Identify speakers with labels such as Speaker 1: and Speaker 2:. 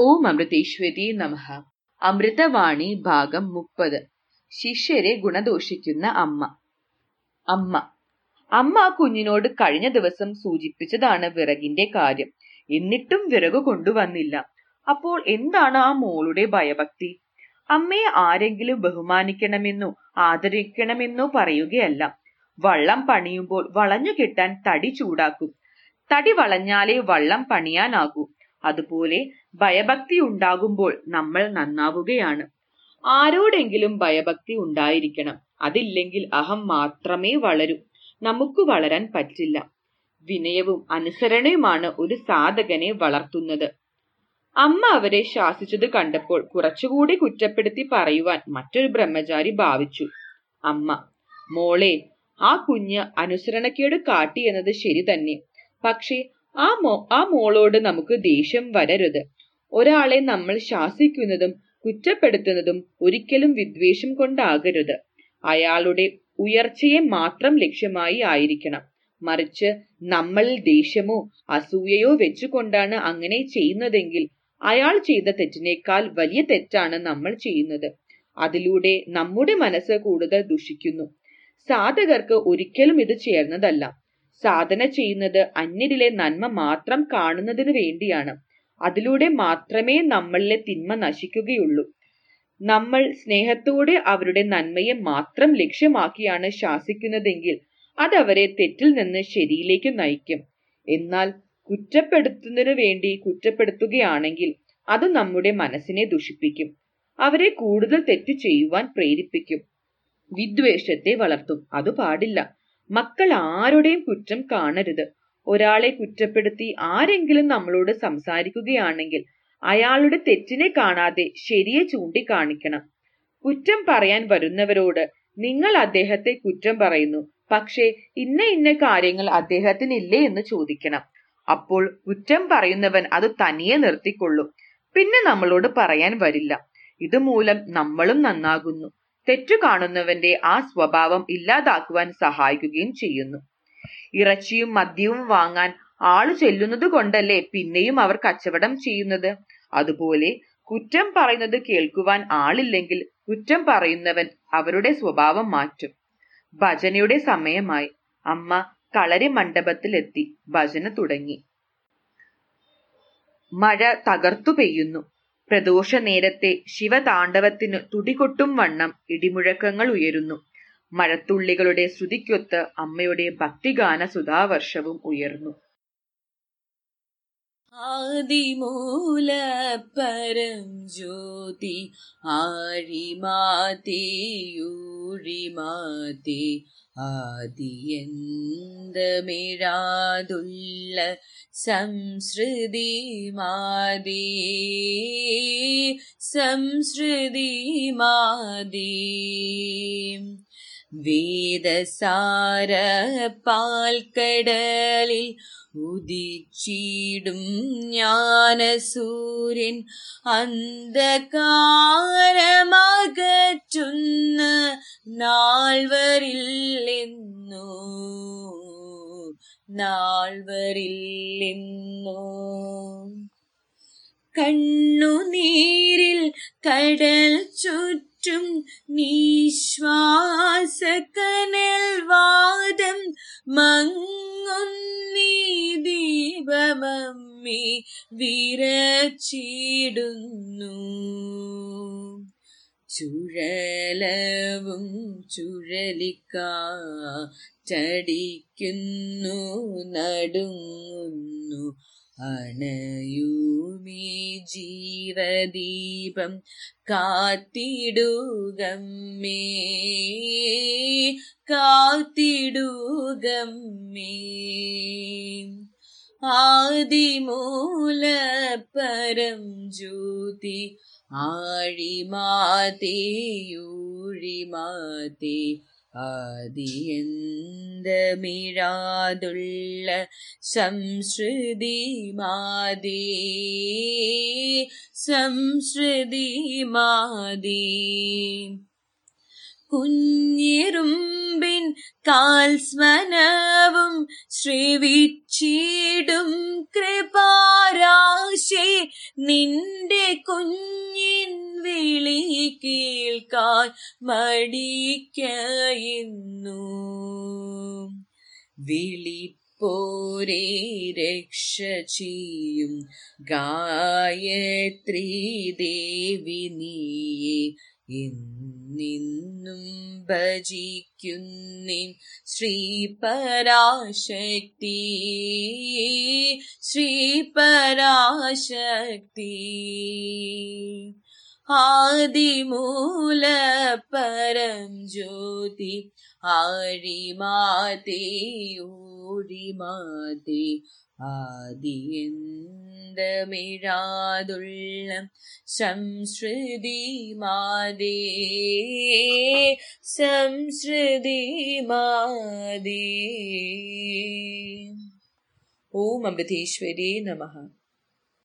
Speaker 1: ഓം അമൃതേശ്വരി നമഹ അമൃതവാണി ഭാഗം മുപ്പത്. ശിഷ്യരെ ഗുണദോഷിക്കുന്ന അമ്മ. അമ്മ. അമ്മ കുഞ്ഞിനോട് കഴിഞ്ഞ ദിവസം സൂചിപ്പിച്ചതാണ് വിറകിന്റെ കാര്യം. എന്നിട്ടും വിറക് കൊണ്ടുവന്നില്ല. അപ്പോൾ എന്താണ് ആ മോളുടെ ഭയഭക്തി? അമ്മയെ ആരെങ്കിലും ബഹുമാനിക്കണമെന്നോ ആദരിക്കണമെന്നോ പറയുകയല്ല. വള്ളം പണിയുമ്പോൾ വളഞ്ഞു കിട്ടാൻ തടി ചൂടാക്കും. തടി വളഞ്ഞാലേ വള്ളം പണിയാനാകൂ. അതുപോലെ ഭയഭക്തി ഉണ്ടാകുമ്പോൾ നമ്മൾ നന്നാവുകയാണ്. ആരോടെങ്കിലും ഭയഭക്തി ഉണ്ടായിരിക്കണം. അതില്ലെങ്കിൽ അഹം മാത്രമേ വളരൂ. നമുക്ക് വളരാൻ പറ്റില്ല. വിനയവും അനുസരണയുമാണ് ഒരു സാധകനെ വളർത്തുന്നത്. അമ്മ അവരെ ശാസിച്ചത് കണ്ടപ്പോൾ കുറച്ചുകൂടി കുറ്റപ്പെടുത്തി പറയുവാൻ മറ്റൊരു ബ്രഹ്മചാരി ഭാവിച്ചു. അമ്മ മോളെ ആ കുഞ്ഞ് അനുസരണക്കേട് കാട്ടി എന്നത് ശരി തന്നെ. പക്ഷേ ആ മോ ആ മോളോട് നമുക്ക് ദേഷ്യം വരരുത്. ഒരാളെ നമ്മൾ ശാസിക്കുന്നതും കുറ്റപ്പെടുത്തുന്നതും ഒരിക്കലും വിദ്വേഷം കൊണ്ടാകരുത്. അയാളുടെ ഉയർച്ചയെ മാത്രം ലക്ഷ്യമായി ആയിരിക്കണം. മറിച്ച് നമ്മൾ ദേഷ്യമോ അസൂയയോ വെച്ചുകൊണ്ടാണ് അങ്ങനെ ചെയ്യുന്നതെങ്കിൽ അയാൾ ചെയ്ത തെറ്റിനേക്കാൾ വലിയ തെറ്റാണ് നമ്മൾ ചെയ്യുന്നത്. അതിലൂടെ നമ്മുടെ മനസ്സ് കൂടുതൽ ദുഷിക്കുന്നു. സാധകർക്ക് ഒരിക്കലും ഇത് ചേർന്നതല്ല. സാധന ചെയ്യുന്നത് അന്യരിലെ നന്മ മാത്രം കാണുന്നതിനു വേണ്ടിയാണ്. അതിലൂടെ മാത്രമേ നമ്മളിലെ തിന്മ നശിക്കുകയുള്ളൂ. നമ്മൾ സ്നേഹത്തോടെ അവരുടെ നന്മയെ മാത്രം ലക്ഷ്യമാക്കിയാണ് ശാസിക്കുന്നതെങ്കിൽ അതവരെ തെറ്റിൽ നിന്ന് ശരിയിലേക്ക് നയിക്കും. എന്നാൽ കുറ്റപ്പെടുത്തുന്നതിനു വേണ്ടി കുറ്റപ്പെടുത്തുകയാണെങ്കിൽ അത് നമ്മുടെ മനസ്സിനെ ദുഷിപ്പിക്കും. അവരെ കൂടുതൽ തെറ്റ് ചെയ്യുവാൻ പ്രേരിപ്പിക്കും. വിദ്വേഷത്തെ വളർത്തും. അത് പാടില്ല. മക്കൾ ആരുടെയും കുറ്റം കാണരുത്. ഒരാളെ കുറ്റപ്പെടുത്തി ആരെങ്കിലും നമ്മളോട് സംസാരിക്കുകയാണെങ്കിൽ അയാളുടെ തെറ്റിനെ കാണാതെ ശരിയെ ചൂണ്ടിക്കാണിക്കണം. കുറ്റം പറയാൻ വരുന്നവരോട് നിങ്ങൾ അദ്ദേഹത്തെ കുറ്റം പറയുന്നു. പക്ഷേ ഇന്ന ഇന്ന കാര്യങ്ങൾ അദ്ദേഹത്തിനില്ലേ എന്ന് ചോദിക്കണം. അപ്പോൾ കുറ്റം പറയുന്നവൻ അത് തനിയെ നിർത്തിക്കൊള്ളും. പിന്നെ നമ്മളോട് പറയാൻ വരില്ല. ഇതുമൂലം നമ്മളും നന്നാകുന്നു. തെറ്റു കാണുന്നവന്റെ ആ സ്വഭാവം ഇല്ലാതാക്കുവാൻ സഹായിക്കുകയും ചെയ്യുന്നു. ഇറച്ചിയും മദ്യവും വാങ്ങാൻ ആൾ ചെല്ലുന്നത് കൊണ്ടല്ലേ പിന്നെയും അവർ കച്ചവടം ചെയ്യുന്നത്? അതുപോലെ കുറ്റം പറയുന്നത് കേൾക്കുവാൻ ആളില്ലെങ്കിൽ കുറ്റം പറയുന്നവൻ അവരുടെ സ്വഭാവം മാറ്റും. ഭജനയുടെ സമയമായി. അമ്മ കളരി മണ്ഡപത്തിലെത്തി. ഭജന തുടങ്ങി. മഴ തകർത്തു പെയ്യുന്നു. പ്രദോഷ നേരത്തെ ശിവതാണ്ഡവത്തിന് തുടികൊട്ടും വണ്ണം ഇടിമുഴക്കങ്ങൾ ഉയരുന്നു. മഴത്തുള്ളികളുടെ ശ്രുതിക്കൊത്ത് അമ്മയുടെ ഭക്തിഗാന സുധാവർഷവും ഉയർന്നു.
Speaker 2: ആദിമൂല പരം ജ്യോതി ആഴിമാതേയൂഴിമാതേ ആദിയന്തമിഴാതുള്ള സംസൃതി മാതേ സംസൃതി മാതേ വേദസാര പാൽക്കടലിൽ ഉദിച്ചിടും ജ്ഞാനസൂര്യൻ അന്ധകാരമകറ്റുന്ന നാൾവരില്ലെന്നോ. നിന്നു കണ്ണുനീരിൽ കടൽ ചുറ്റും നിശ്വാസക്കനൽ വാദം മങ്ങുന്നീ ദീപമമ്മി വിരച്ചിടുന്നു. ചുഴലവും ചുഴലിക്കാറ്റടിക്കുന്നു നടുങ്ങുന്നു. അണയൂമീ ജീവദീപം കാത്തിടുകമ്മേ കാത്തിടുകമ്മേ. ആദിമൂല പരം ജ്യോതി ആഴിമാതേയൂഴിമാതേ ആദിയന്തമിഴാതുള്ള സംശ്രുതി മാതേ സംശ്രുതി മാതേ കുഞ്ഞിരുമ്പിൻ കാൽസ്മനവും ശ്രവിച്ചിടും കൃപാരാശി നിന്റെ കുഞ്ഞിൻ വിളി കേൾക്കാൻ മടിക്കയുന്നു. വിളിപ്പോരെ രക്ഷ ചെയ്യും. ഗായത്രി ദേവി നീയെ എന്നിന്നും ഭജിക്കുന്നിൻ ശ്രീ പരാശക്തി ശ്രീ പരാശക്തി ആദിമൂല പരം ജ്യോതി ആഴിമാതേ ഊഴിമാതേ ആദിയന്തമിഴാതുള്ള സംസ്കൃതി മാതേ സംസ്കൃതി മാതേ. ഓം അമൃതേശ്വരേ നമഃ.